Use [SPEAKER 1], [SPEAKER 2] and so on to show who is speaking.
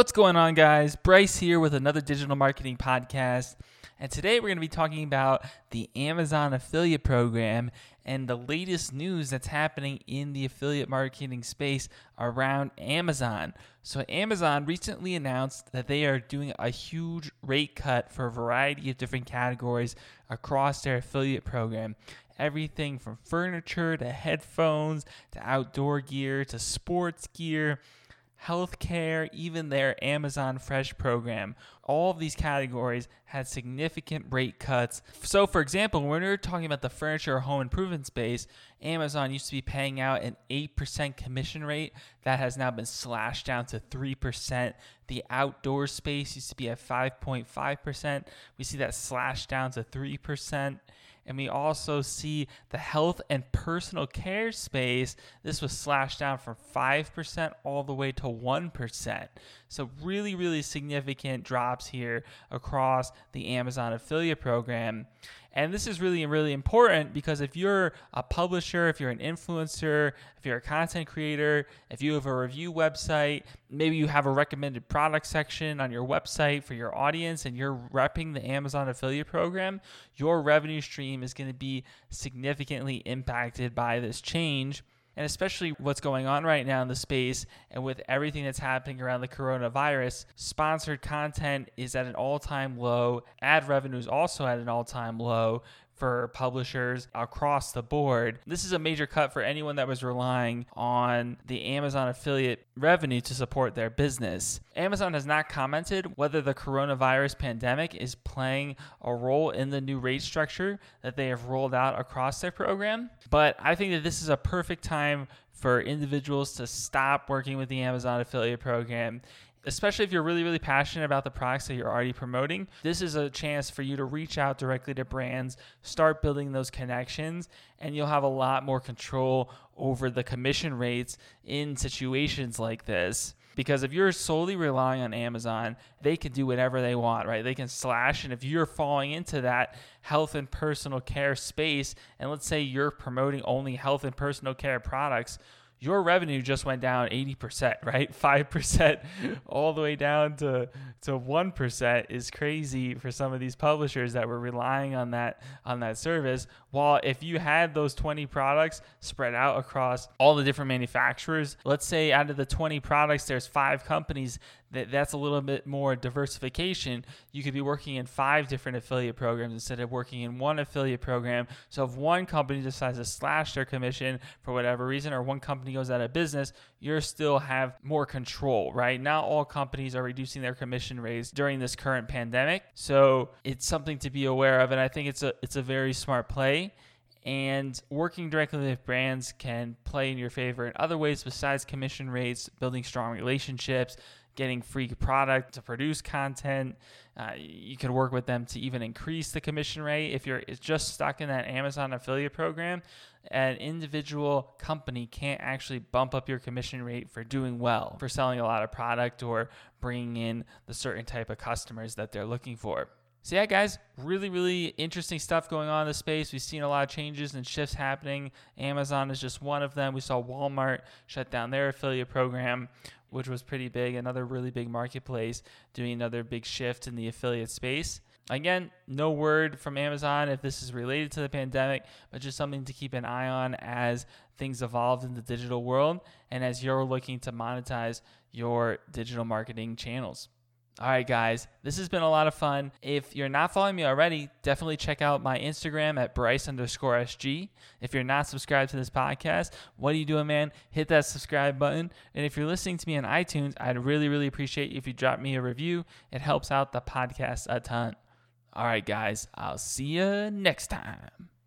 [SPEAKER 1] What's going on, guys? Bryce here with another digital marketing podcast. And today we're going to be talking about the Amazon affiliate program and the latest news that's happening in the affiliate marketing space around Amazon. So, Amazon recently announced that they are doing a huge rate cut for a variety of different categories across their affiliate program. Everything from furniture to headphones to outdoor gear to sports gear healthcare, even their Amazon Fresh program. All of these categories had significant rate cuts. So, for example, when we are talking about the furniture or home improvement space, Amazon used to be paying out an 8% commission rate that has now been slashed down to 3%. The outdoor space used to be at 5.5%. We see that slashed down to 3%. And we also see the health and personal care space. This was slashed down from 5% all the way to 1%. So, really, really significant drops here across the Amazon affiliate program. And this is really, really important because if you're a publisher, if you're an influencer, if you're a content creator, if you have a review website, maybe you have a recommended product section on your website for your audience and you're repping the Amazon affiliate program, your revenue stream is going to be significantly impacted by this change and especially what's going on right now in the space and with everything that's happening around the coronavirus, sponsored content is at an all time low. Ad revenue is also at an all time low for publishers across the board. This is a major cut for anyone that was relying on the Amazon affiliate revenue to support their business. Amazon has not commented whether the coronavirus pandemic is playing a role in the new rate structure that they have rolled out across their program, but I think that this is a perfect time for individuals to stop working with the Amazon affiliate program especially if you're really, really passionate about the products that you're already promoting, this is a chance for you to reach out directly to brands, start building those connections, and you'll have a lot more control over the commission rates in situations like this. Because if you're solely relying on Amazon, they can do whatever they want, right? They can slash. And if you're falling into that health and personal care space, and let's say you're promoting only health and personal care products, your revenue just went down 80%, right? 5% all the way down to, to 1% is crazy for some of these publishers that were relying on that on that service. While if you had those 20 products spread out across all the different manufacturers, let's say out of the 20 products there's 5 companies that that's a little bit more diversification. You could be working in five different affiliate programs instead of working in one affiliate program. So if one company decides to slash their commission for whatever reason, or one company goes out of business, you still have more control, right? Not all companies are reducing their commission rates during this current pandemic. So it's something to be aware of, and I think it's a it's a very smart play and working directly with brands can play in your favor in other ways besides commission rates, building strong relationships, getting free product to produce content. Uh, you could work with them to even increase the commission rate. If you're just stuck in that Amazon affiliate program, an individual company can't actually bump up your commission rate for doing well, for selling a lot of product or bringing in the certain type of customers that they're looking for. So yeah, guys, really, really interesting stuff going on in the space. We've seen a lot of changes and shifts happening. Amazon is just one of them. We saw Walmart shut down their affiliate program which was pretty big. Another really big marketplace doing another big shift in the affiliate space. Again, no word from Amazon if this is related to the pandemic, but just something to keep an eye on as things evolve in the digital world and as you're looking to monetize your digital marketing channels. All right, guys, this has been a lot of fun. If you're not following me already, definitely check out my Instagram at Bryce underscore SG. If you're not subscribed to this podcast, what are you doing, man? Hit that subscribe button. And if you're listening to me on iTunes, I'd really, really appreciate if you drop me a review. It helps out the podcast a ton. All right, guys, I'll see you next time.